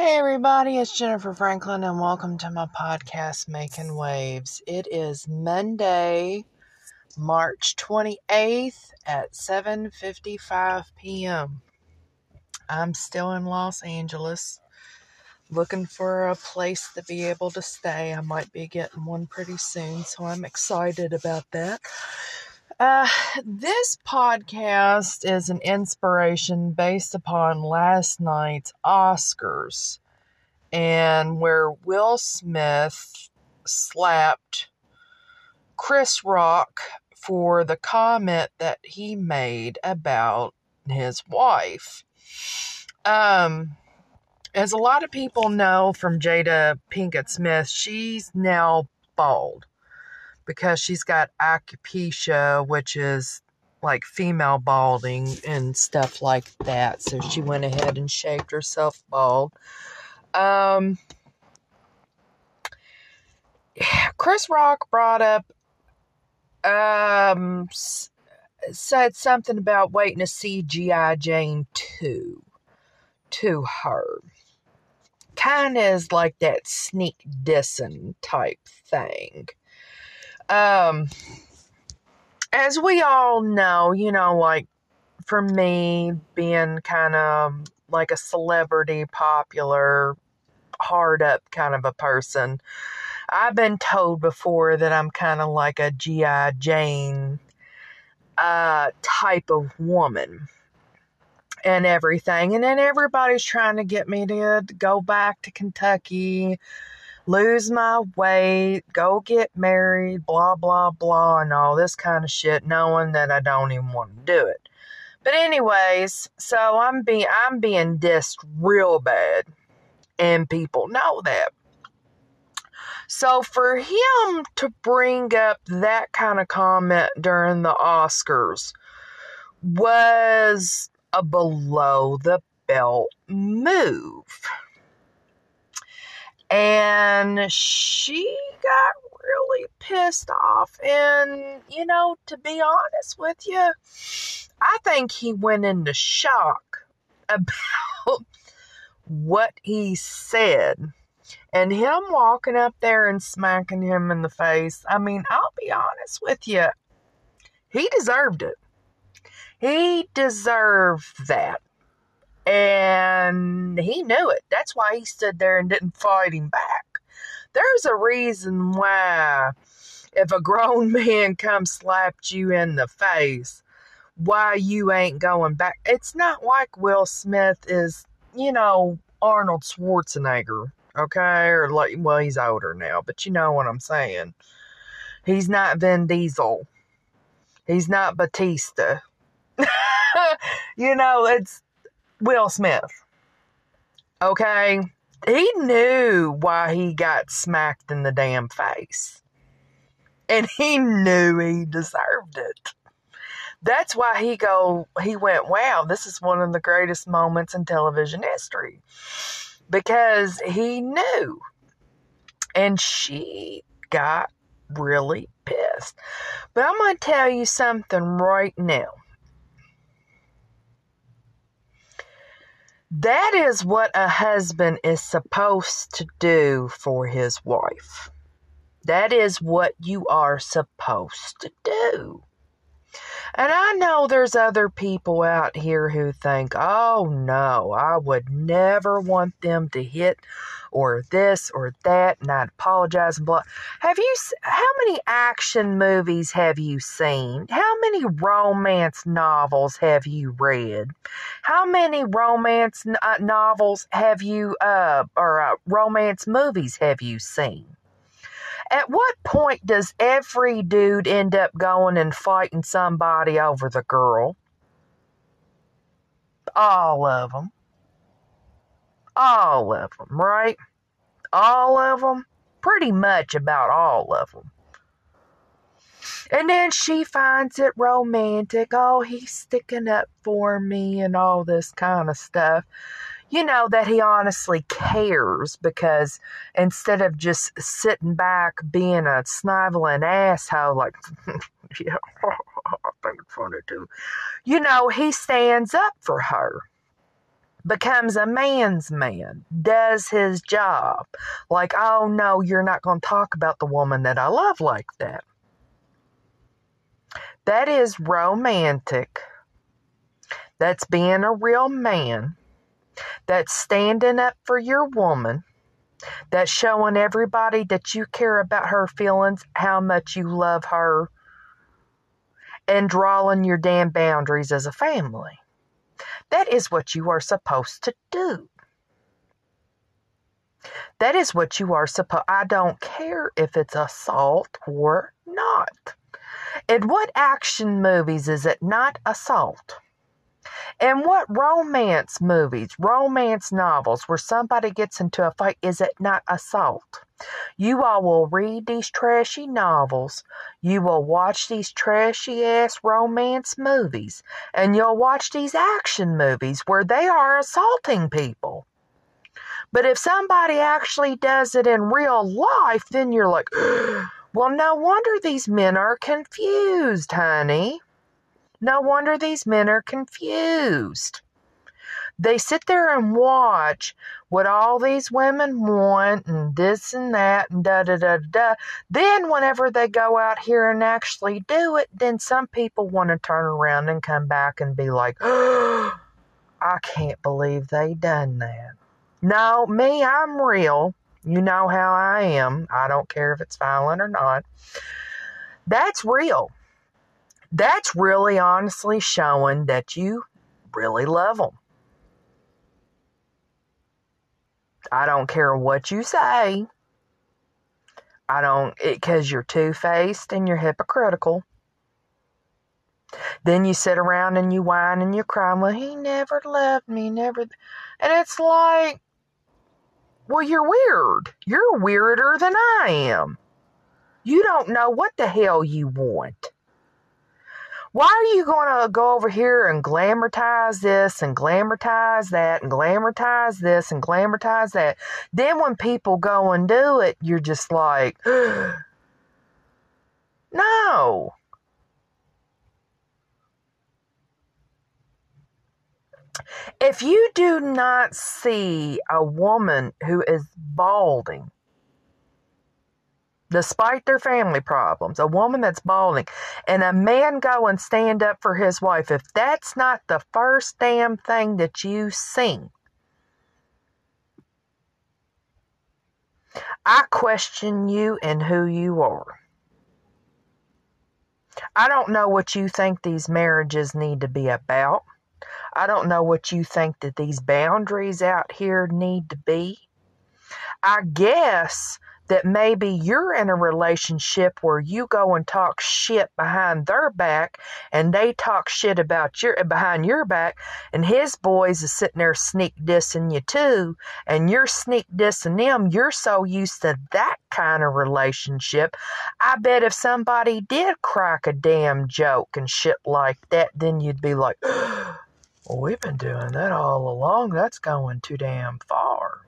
Hey everybody, it's Jennifer Franklin and welcome to my podcast Making Waves. It is Monday, March 28th at 7:55 p.m. I'm still in Los Angeles looking for a place to be able to stay. I might be getting one pretty soon, so I'm excited about that. Uh, this podcast is an inspiration based upon last night's Oscars and where Will Smith slapped Chris Rock for the comment that he made about his wife. Um, as a lot of people know from Jada Pinkett Smith, she's now bald because she's got alopecia, which is like female balding and stuff like that. So she went ahead and shaved herself bald. Um, Chris Rock brought up, um, said something about waiting to see G.I. Jane 2 to her. Kind of is like that sneak dissing type thing um, as we all know, you know, like for me, being kind of like a celebrity, popular, hard up kind of a person, I've been told before that I'm kind of like a G.I. Jane uh, type of woman and everything. And then everybody's trying to get me to go back to Kentucky lose my weight, go get married, blah, blah, blah, and all this kind of shit, knowing that I don't even want to do it. But anyways, so I'm being I'm being dissed real bad, and people know that. So for him to bring up that kind of comment during the Oscars was a below the belt move and she got really pissed off. And, you know, to be honest with you, I think he went into shock about what he said. And him walking up there and smacking him in the face, I mean, I'll be honest with you, he deserved it. He deserved that. And he knew it. That's why he stood there and didn't fight him back. There's a reason why, if a grown man comes slapped you in the face, why you ain't going back. It's not like Will Smith is, you know, Arnold Schwarzenegger, okay? Or like, well, he's older now, but you know what I'm saying. He's not Vin Diesel. He's not Batista. you know, it's Will Smith. Okay? He knew why he got smacked in the damn face. And he knew he deserved it. That's why he go he went, "Wow, this is one of the greatest moments in television history." Because he knew. And she got really pissed. But I'm going to tell you something right now. That is what a husband is supposed to do for his wife. That is what you are supposed to do. And I know there's other people out here who think, oh no, I would never want them to hit or this or that, and I'd apologize and blah. Have you, how many action movies have you seen? How many romance novels have you read? How many romance uh, novels have you, uh, or uh, romance movies have you seen? At what point does every dude end up going and fighting somebody over the girl? All of them. All of them, right? All of them? Pretty much about all of them. And then she finds it romantic. Oh, he's sticking up for me and all this kind of stuff you know, that he honestly cares because instead of just sitting back being a sniveling asshole, like, yeah, I think it's funny too, you know, he stands up for her. becomes a man's man, does his job. Like, oh no, you're not going to talk about the woman that I love like that. That is romantic. That's being a real man. That's standing up for your woman. That's showing everybody that you care about her feelings, how much you love her, and drawing your damn boundaries as a family. That is what you are supposed to do. That is what you are supposed I don't care if it's assault or not. In what action movies is it not assault? And what romance movies, romance novels where somebody gets into a fight, is it not assault? You all will read these trashy novels, you will watch these trashy ass romance movies, and you'll watch these action movies where they are assaulting people. But if somebody actually does it in real life, then you're like, well, no wonder these men are confused, honey. No wonder these men are confused. They sit there and watch what all these women want and this and that and da da da da. Then, whenever they go out here and actually do it, then some people want to turn around and come back and be like, oh, I can't believe they done that. No, me, I'm real. You know how I am. I don't care if it's violent or not. That's real that's really honestly showing that you really love them. I don't care what you say. I don't, because you're two faced and you're hypocritical. Then you sit around and you whine and you cry, well, he never loved me, never. And it's like, well, you're weird. You're weirder than I am. You don't know what the hell you want. Why are you going to go over here and glamorize this and glamorize that and glamorize this and glamorize that? Then when people go and do it, you're just like, no. If you do not see a woman who is balding, despite their family problems, a woman that's bawling, and a man go and stand up for his wife, if that's not the first damn thing that you sing, I question you and who you are. I don't know what you think these marriages need to be about. I don't know what you think that these boundaries out here need to be. I guess that maybe you're in a relationship where you go and talk shit behind their back and they talk shit about your behind your back and his boys is sitting there sneak dissing you too and you're sneak dissing them you're so used to that kind of relationship i bet if somebody did crack a damn joke and shit like that then you'd be like well we've been doing that all along. That's going too damn far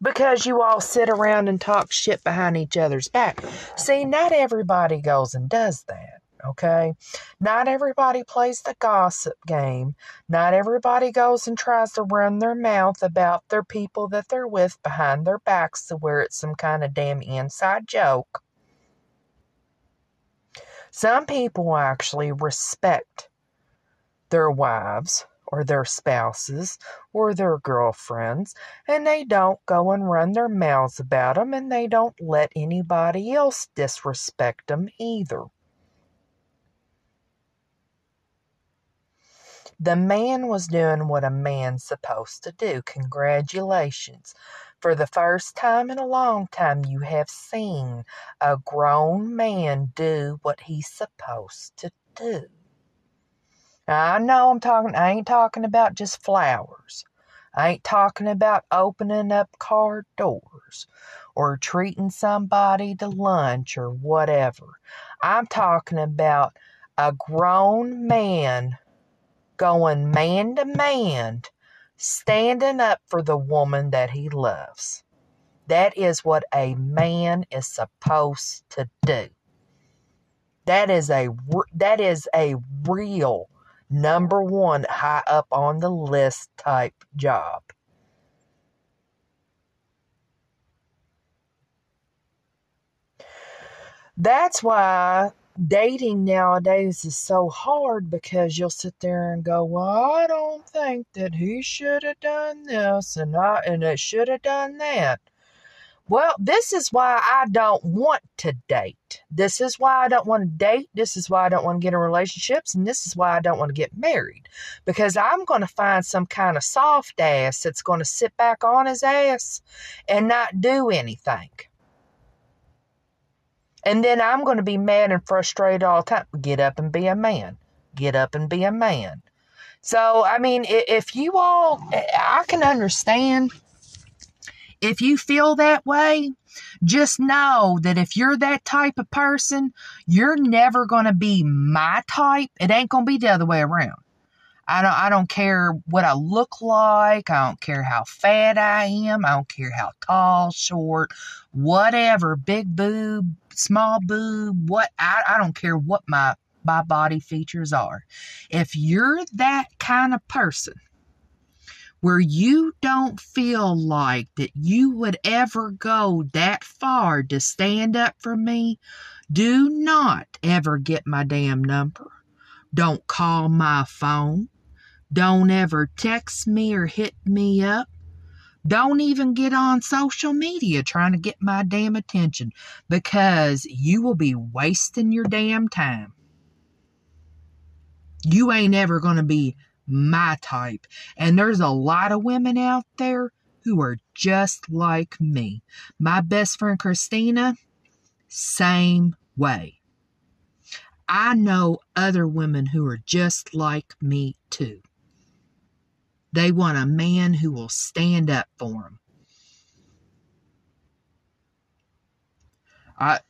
because you all sit around and talk shit behind each other's back. See, not everybody goes and does that. Okay. Not everybody plays the gossip game. Not everybody goes and tries to run their mouth about their people that they're with behind their backs to where it's some kind of damn inside joke. Some people actually respect their wives or their spouses or their girlfriends, and they don't go and run their mouths about them, and they don't let anybody else disrespect them either. The man was doing what a man's supposed to do. Congratulations. For the first time in a long time, you have seen a grown man do what he's supposed to do. I know I'm talking, I ain't talking about just flowers. I ain't talking about opening up car doors or treating somebody to lunch or whatever. I'm talking about a grown man going man to man, standing up for the woman that he loves. That is what a man is supposed to do. That is a that is a real number one high up on the list type job. That's why dating nowadays is so hard because you'll sit there and go, "Well, I don't think that he should have done this and I and it should have done that." Well, this is why I don't want to date. This is why I don't want to date. This is why I don't want to get in relationships. And this is why I don't want to get married. Because I'm going to find some kind of soft ass that's going to sit back on his ass and not do anything. And then I'm going to be mad and frustrated all the time. Get up and be a man. Get up and be a man. So, I mean, if you all, I can understand if you feel that way, just know that if you're that type of person, you're never going to be my type. It ain't going to be the other way around. I don't I don't care what I look like. I don't care how fat I am. I don't care how tall, short, whatever, big boob, small boob, what I, I don't care what my my body features are. If you're that kind of person where you don't feel like that you would ever go that far to stand up for me, do not ever get my damn number. Don't call my phone. Don't ever text me or hit me up. Don't even get on social media trying to get my damn attention because you will be wasting your damn time. You ain't ever going to be my type. And there's a lot of women out there who are just like me. My best friend Christina, same way. I know other women who are just like me too. They want a man who will stand up for them. I,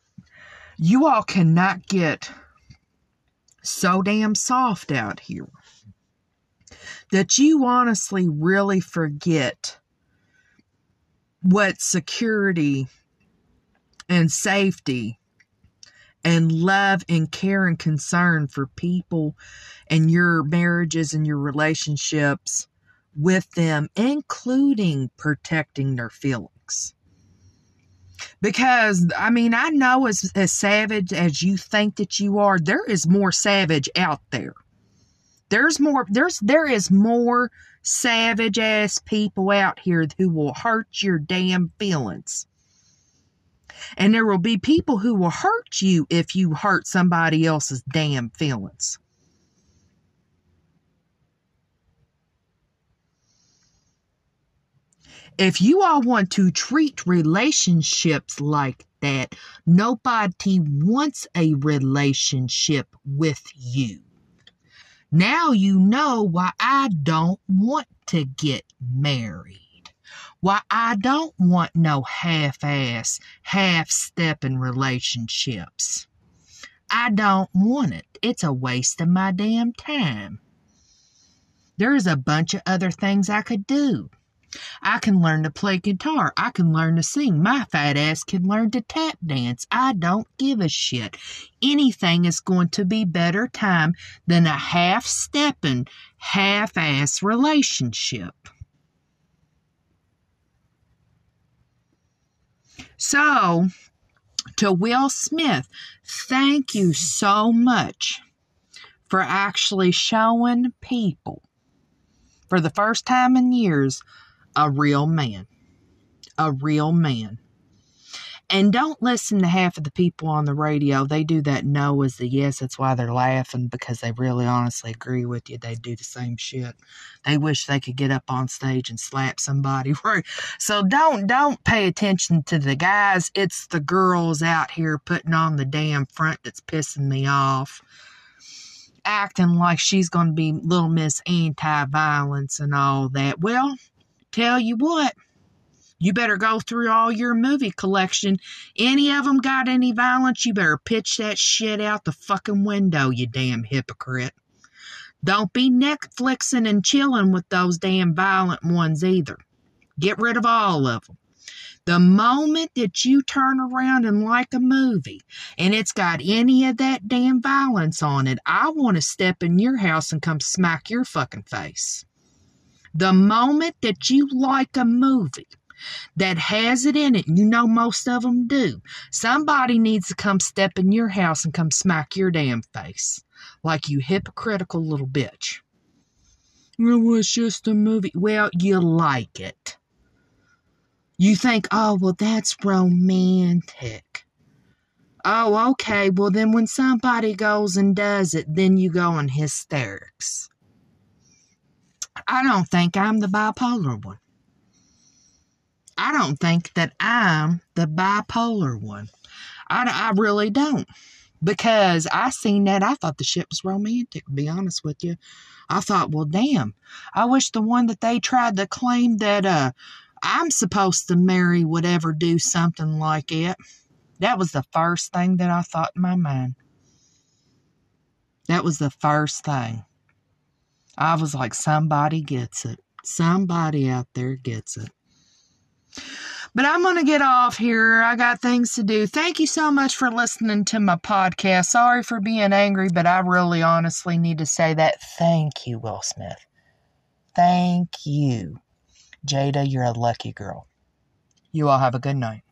you all cannot get so damn soft out here that you honestly really forget what security and safety and love and care and concern for people and your marriages and your relationships with them, including protecting their feelings. Because, I mean, I know as, as savage as you think that you are, there is more savage out there. There's more, there's, there is more savage ass people out here who will hurt your damn feelings. And there will be people who will hurt you if you hurt somebody else's damn feelings. If you all want to treat relationships like that, nobody wants a relationship with you. Now you know why I don't want to get married. Why I don't want no half ass, half stepping relationships. I don't want it. It's a waste of my damn time. There's a bunch of other things I could do. I can learn to play guitar. I can learn to sing. My fat ass can learn to tap dance. I don't give a shit. Anything is going to be better time than a half stepping, half ass relationship. So, to Will Smith, thank you so much for actually showing people for the first time in years a real man. A real man. And don't listen to half of the people on the radio. They do that no as the yes. That's why they're laughing because they really honestly agree with you. They do the same shit. They wish they could get up on stage and slap somebody. So don't don't pay attention to the guys. It's the girls out here putting on the damn front that's pissing me off. Acting like she's going to be little Miss Anti Violence and all that. Well, Tell you what, you better go through all your movie collection. Any of them got any violence, you better pitch that shit out the fucking window, you damn hypocrite. Don't be Netflixing and chilling with those damn violent ones either. Get rid of all of them. The moment that you turn around and like a movie and it's got any of that damn violence on it, I want to step in your house and come smack your fucking face. The moment that you like a movie that has it in it, you know most of them do, somebody needs to come step in your house and come smack your damn face like you hypocritical little bitch. It was just a movie. Well, you like it. You think, oh, well, that's romantic. Oh, okay. Well, then when somebody goes and does it, then you go in hysterics. I don't think I'm the bipolar one. I don't think that I'm the bipolar one. I, I really don't. Because I seen that. I thought the ship was romantic, to be honest with you. I thought, well, damn. I wish the one that they tried to claim that uh I'm supposed to marry would ever do something like it. That was the first thing that I thought in my mind. That was the first thing. I was like, somebody gets it. Somebody out there gets it. But I'm going to get off here. I got things to do. Thank you so much for listening to my podcast. Sorry for being angry, but I really honestly need to say that. Thank you, Will Smith. Thank you. Jada, you're a lucky girl. You all have a good night.